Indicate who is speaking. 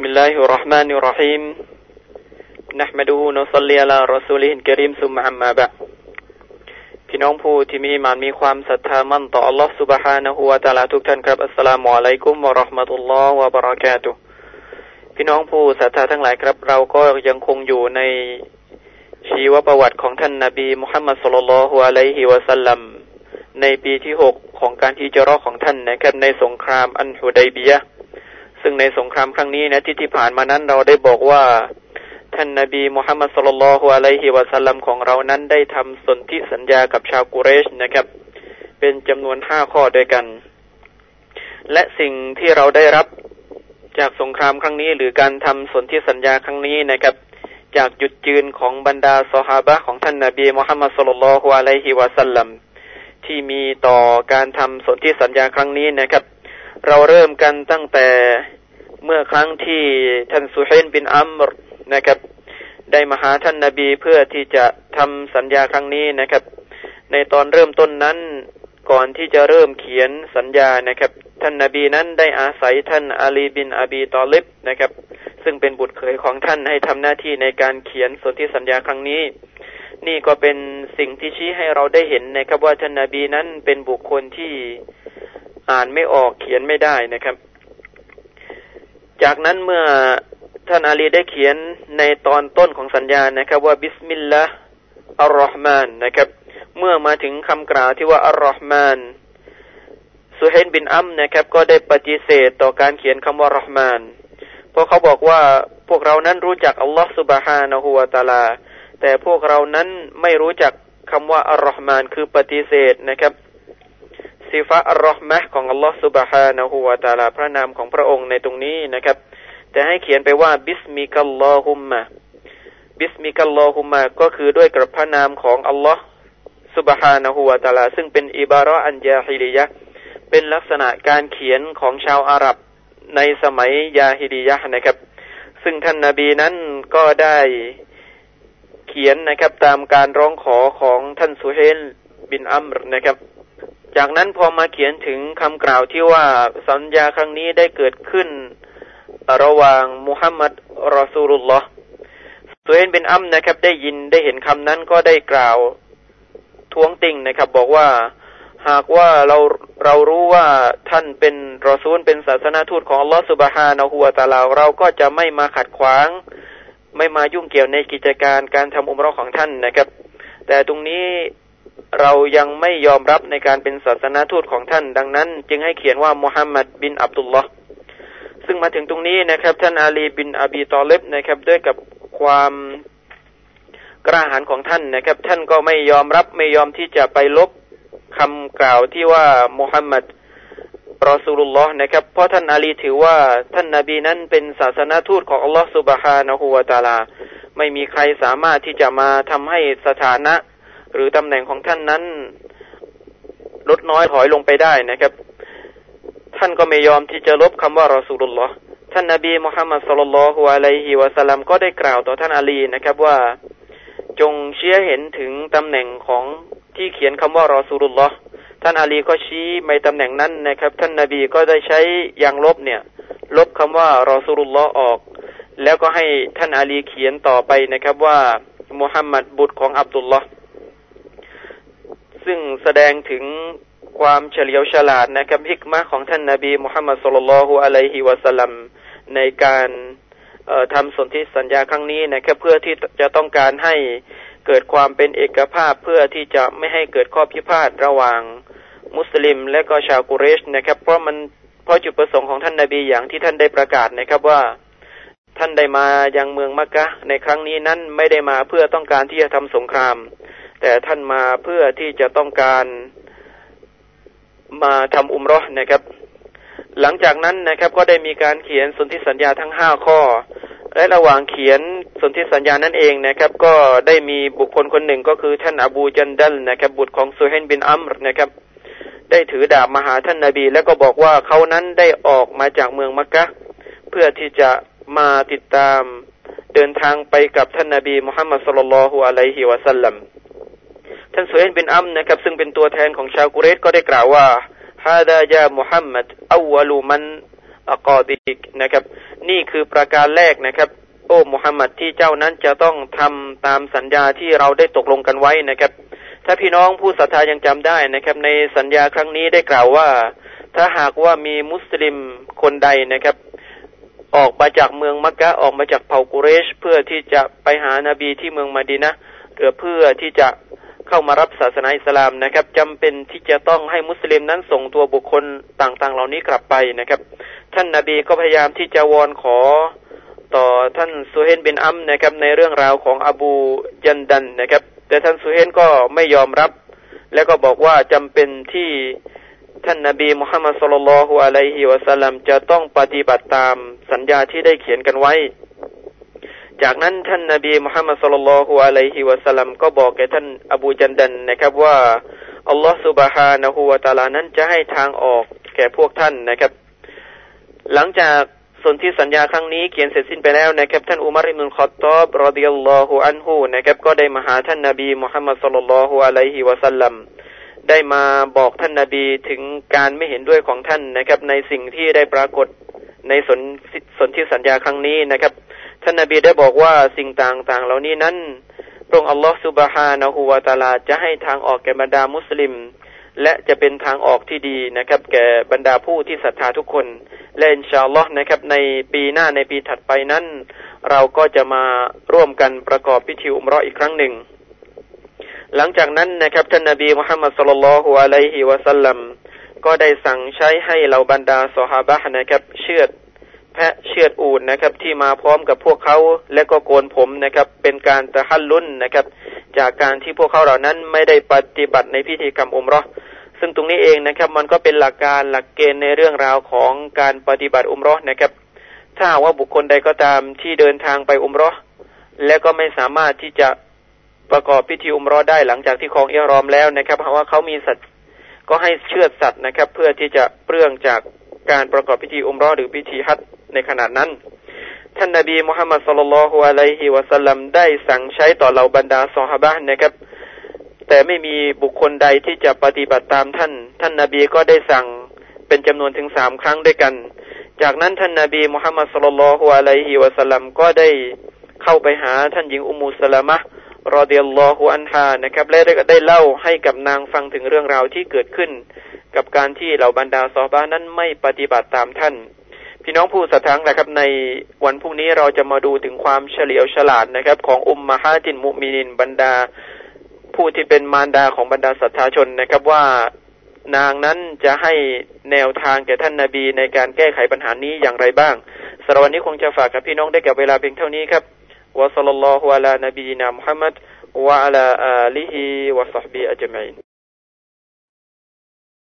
Speaker 1: بسم الله الرحمن الرحيم نحمده ونصلي على رسوله الكريم ثم أما بعد พี่น้องผู้ที่มีมานมีความศรัทธามั่นต่อ Allah سبحانه และ تعالى ทุกท่านครับอัสสลามุอะลัยกุมวะเราะห์มะตุลลอฮ์วะบะเราะกาตุฮ์พี่น้องผู้ศรัทธาทั้งหลายครับ เราก็ยังคงอยู่ในชีวประวัติของท่านนาบีมุฮัมมัดสุลลัลฮุอะลัยฮิวะสัลลัมในปีที่หกของการที่จะรอของท่านนะครับในสงครามอันฮุดัยบียะ ซึ่งในสงครามครั้งนี้นะที่ที่ผ่านมานั้นเราได้บอกว่าท่านนาบีมุฮัมมัดสุลลัลฮุอะลัยฮิวะสัลลัมของเรานั้นได้ทำสนธิสัญญากับชาวกุเรชนะครับ เป็นจำนวนห้าข้อด้วยกัน และสิ่งที่เราได้รับจากสงครามครั้งนี้ หรือการทำสนธิสัญญาครั้งนี้นะครับ จากจุดยืนของบรรดาสหาบะของท่านนาบีมุฮัมมัดสุลลัลฮุอะลัยฮิวะสัลลัมที่มีต่อการทำสนธิสัญญาครั้งนี้นะครับ เราเริ่มกันตั้งแต่เมื่อครั้งที่ท่านสุเฮนบินอัมรนะครับ ได้มาหาท่านนาบีเพื่อที่จะทำสัญญาครั้งนี้นะครับ ในตอนเริ่มต้นนั้นก่อนที่จะเริ่มเขียนสัญญานะครับ ท่านนาบีนั้นได้อาศัยท่านอาลีบินอบีตอลิบนะครับ ซึ่งเป็นบุตรเขยของท่านให้ทำหน้าที่ในการเขียนสนธิสัญญาครั้งนี้ นี่ก็เป็นสิ่งที่ชี้ให้เราได้เห็นนะครับว่าท่านนาบีนั้นเป็นบุคคลที่ อ่านไม่ออกเขียนไม่ได้นะครับ จากนั้นเมื่อท่านอาลีได้เขียนในตอนต้นของสัญญานะครับ ว่าบิสมิลลาห์อัลลอฮ์มานนะครับ เมื่อมาถึงคำกล่าวที่ว่าอัลลอฮ์มานสุเฮนบินอัมนะครับ ก็ได้ปฏิเสธต่อการเขียนคำว่ารอห์มานเพราะเขาบอกว่าพวกเรานั้นรู้จักอัลลอฮ์สุบฮานะฮูวาตาลา แต่พวกเรานั้นไม่รู้จักคำว่าอัลลอฮ์มานคือปฏิเสธนะครับ สิฟะอัลลอฮ์มะของอัลลอฮ์สุบฮานะฮูวาตาลาพระนามของพระองค์ในตรงนี้นะครับแต่ให้เขียนไปว่าบิสมิกัลลอฮุมมะบิสมิกัลลอฮุมมะก็คือด้วยกับพระนามของอัลลอฮ์สุบฮานะฮูวาตาลา ซึ่งเป็นอิบาระอันยาฮิลียะเป็นลักษณะการเขียนของชาวอาหรับในสมัยยาฮิดียะนะครับ ซึ่งท่านนาบีนั้นก็ได้เขียนนะครับตามการร้องขอของท่านสุเฮลบินอัมรนะครับ จากนั้นพอมาเขียนถึงคำกล่าวที่ว่าสัญญาครั้งนี้ได้เกิดขึ้น ระหว่างมุฮัมมัดรอซูลุลลอฮ์สุเฮลบินอัมนะครับ ได้ยินได้เห็นคำนั้นก็ได้กล่าวท้วงติงนะครับ บอกว่าหากว่าเราเรารู้ว่าท่านเป็นรอซูลเป็นศาสนาทูตของอัลลอฮฺสุบฮานะฮูวตาลาเราก็จะไม่มาขัดขวาง ไม่มายุ่งเกี่ยวในกิจการการทำอุมรอของท่านนะครับ แต่ตรงนี้ เรายังไม่ยอมรับในการเป็นศาสนาทูตของท่าน ดังนั้น จึงให้เขียนว่ามุฮัมมัดบินอับดุลลอฮ์ซึ่งมาถึงตรงนี้นะครับ ท่านอาลีบินอบีตอเลบนะครับ ด้วยกับความกล้าหาญของท่านนะครับ ท่านก็ไม่ยอมรับไม่ยอมที่จะไปลบคำกล่าวที่ว่ามุฮัมมัดรอสูลุลลอฮ์นะครับ เพราะท่านอาลีถือว่าท่านนาบีนั้นเป็นศาสนาทูตของอัลลอฮ์สุบฮานะฮูวาตาลา ไม่มีใครสามารถที่จะมาทำให้สถานะ หรือตำแหน่งของท่านนั้นลดน้อยถอยลงไปได้นะครับ ท่านก็ไม่ยอมที่จะลบคำว่ารอสูลุลลอฮ์ท่านนาบีมุฮัมมัดสุลลัลฮุอะลัยฮิวะสัลลัมก็ได้กล่าวต่อท่านอาลีนะครับว่าจงเชี้เห็นถึงตำแหน่งของที่เขียนคำว่ารอสูลุลลอฮ์ท่านอาลีก็ชี้ในตำแหน่งนั้นนะครับ ท่านนาบีก็ได้ใช้ยางลบเนี่ย ลบคำว่ารอสูลุลลอฮ์ออก แล้วก็ให้ท่านอาลีเขียนต่อไปนะครับว่ามุฮัมมัดบุตรของอับดุลลอฮ์ ซึ่งแสดงถึงความเฉลียวฉลาดนะครับฮิกมะของท่านนาบีมุฮัมมัดสุลลัลฮุอะลัยฮิวะสัลลัมในการทำสนธิสัญญาครั้งนี้นะครับเพื่อที่จะต้องการให้เกิดความเป็นเอกภาพเพื่อที่จะไม่ให้เกิดข้อพิพาทระหว่างมุสลิม และก็ชาวกุเรชนะครับ เพราะมันเพราะจุดประสงค์ของท่านนาบีอย่างที่ท่านได้ประกาศนะครับว่าท่านได้มายังเมืองมักกะในครั้งนี้นั้นไม่ได้มาเพื่อต้องการที่จะทำสงคราม แต่ท่านมาเพื่อที่จะต้องการมาทำอุมรอนะครับ หลังจากนั้นนะครับก็ได้มีการเขียนสนธิสัญญาทั้งห้าข้อ และระหว่างเขียนสนธิสัญญานั่นเองนะครับ ก็ได้มีบุคคลคนหนึ่งก็คือท่านอบูจันดัลนะครับ บุตรของซูเฮนบินอัมรนะครับ ได้ถือดาบมาหาท่านนาบี แล้วก็บอกว่าเขานั้นได้ออกมาจากเมืองมักกะเพื่อที่จะมาติดตามเดินทางไปกับท่านนาบีมุฮัมมัดสุลลัลฮุอะลัยฮิวะสัลลัม ท่านซูเฮนบินอัมนะครับซึ่งเป็นตัวแทนของชาวกุเรชก็ได้กล่าวว่าฮาดายามุฮัมมัดอาวลูมันอักอดิกนะครับ นี่คือประการแรกนะครับ โอ้มุฮัมมัดที่เจ้านั้นจะต้องทำตามสัญญาที่เราได้ตกลงกันไว้นะครับ ถ้าพี่น้องผู้ศรัทธายังจำได้นะครับ ในสัญญาครั้งนี้ได้กล่าวว่า ถ้าหากว่ามีมุสลิมคนใดนะครับ ออกมาจากเมืองมักกะออกมาจากเผ่ากุเรช เพื่อที่จะไปหานาบีที่เมืองมาดีนะหรือเพื่อที่จะ เข้ามารับศาสนาอิสลามนะครับจำเป็นที่จะต้องให้มุสลิมนั้นส่งตัวบุคคลต่างๆ เหล่านี้กลับไปนะครับ ท่านนาบีก็พยายามที่จะวอนขอต่อท่านสุเฮนบินอัมนะครับในเรื่องราวของอบูยันดันนะครับ แต่ท่านสุเฮนก็ไม่ยอมรับ แล้วก็บอกว่าจำเป็นที่ท่านนาบีมุฮัมมัดสุลลัลฮุอะลัยฮิวะสัลลัมจะต้องปฏิบัติตามสัญญาที่ได้เขียนกันไว้ จากนั้นท่านนาบีมุฮัมมัดสุลลัลฮุอะลัยฮิวะสัลลัมก็บอกแก่ท่านอบูจันดันนะครับว่าอัลลอฮฺสุบฮานะฮูวะตาลานั้นจะให้ทางออกแก่พวกท่านนะครับ หลังจากสนที่สัญญาครั้งนี้เขียนเสร็จสิ้นไปแล้วนะครับท่านอุมารอิมุลขอตอบรอดิยัลลอฮุอันฮูนะครับก็ได้มาหาท่านนาบีมุฮัมมัดสุลลัลฮุอะลัยฮิวะสัลลัมได้มาบอกท่านนาบีถึงการไม่เห็นด้วยของท่านนะครับ ในสิ่งที่ได้ปรากฏในสนสนที่สัญญาครั้งนี้นะครับ ท่านนาบีได้บอกว่าสิ่งต่างๆ เหล่านี้นั้นพระองค์อัลลอฮฺสุบฮานะฮูวาตาลาจะให้ทางออกแก่บรรดามุสลิม และจะเป็นทางออกที่ดีนะครับ แก่บรรดาผู้ที่ศรัทธาทุกคน และอินชาอัลลอฮ์นะครับ ในปีหน้าในปีถัดไปนั้น เราก็จะมาร่วมกันประกอบพิธีอุมรออีกครั้งหนึ่ง หลังจากนั้นนะครับท่านนบีมุฮัมมัดสุลลัลฮุอะลัยฮิวะสัลลัมก็ได้สั่งใช้ให้เหล่าบรรดาสหาบะนะครับ เชือด แพะเชือดอูดนะครับ ที่มาพร้อมกับพวกเขาและก็โกนผมนะครับ เป็นการตะฮัลลุนนะครับ จากการที่พวกเขาเหล่านั้นไม่ได้ปฏิบัติในพิธีกรรมอุมรอซึ่งตรงนี้เองนะครับ มันก็เป็นหลักการหลักเกณฑ์ในเรื่องราวของการปฏิบัติอุมรอนะครับ ถ้าว่าบุคคลใดก็ตามที่เดินทางไปอุมรอและก็ไม่สามารถที่จะประกอบพิธีอุมรอได้หลังจากที่คลองเอรอมแล้วนะครับเพราะว่าเขามีสัตว์ก็ให้เชือดสัตว์นะครับ เพื่อที่จะเปลื้องจากการประกอบพิธีอุมรอหรือพิธีฮัจ ในขนาดนั้น ท่านนาบีมุฮัมมัดสุลลัลฮุอะลัยฮิวะสัลลัมได้สั่งใช้ต่อเหล่าบรรดาสหบะนะครับแต่ไม่มีบุคคลใดที่จะปฏิบัติตามท่าน ท่านนาบีก็ได้สั่งเป็นจำนวนถึงสามครั้งด้วยกัน จากนั้นท่านนาบีมุฮัมมัดสุลลัลฮุอะลัยฮิวะสัลลัมก็ได้เข้าไปหาท่านหญิงอุมูสลามะรอเดียลลอฮุอันฮานะครับ และได้ได้เล่าให้กับนางฟังถึงเรื่องราวที่เกิดขึ้น กับการที่เหล่าบรรดาซอบ้านั้นไม่ปฏิบัติตามท่าน พี่น้องผู้สัทธังนะครับ ในวันพรุ่งนี้เราจะมาดูถึงความเฉลียวฉลาดนะครับ ของอุมมาฮาจินมุมินินบรรดา ผู้ที่เป็นมารดาของบรรดาศรัทธาชนนะครับว่านางนั้นจะให้แนวทางแก่ท่านนาบีในการแก้ไขปัญหานี้อย่างไรบ้างสำหรับวันนี้คงจะฝากกับพี่น้องได้กับเวลาเพียงเท่านี้ครับวะสัลลัลลอฮุอะลานบีนามุฮัมมัดวะอะลาอาลีฮิวะซอฮบีอัจมัย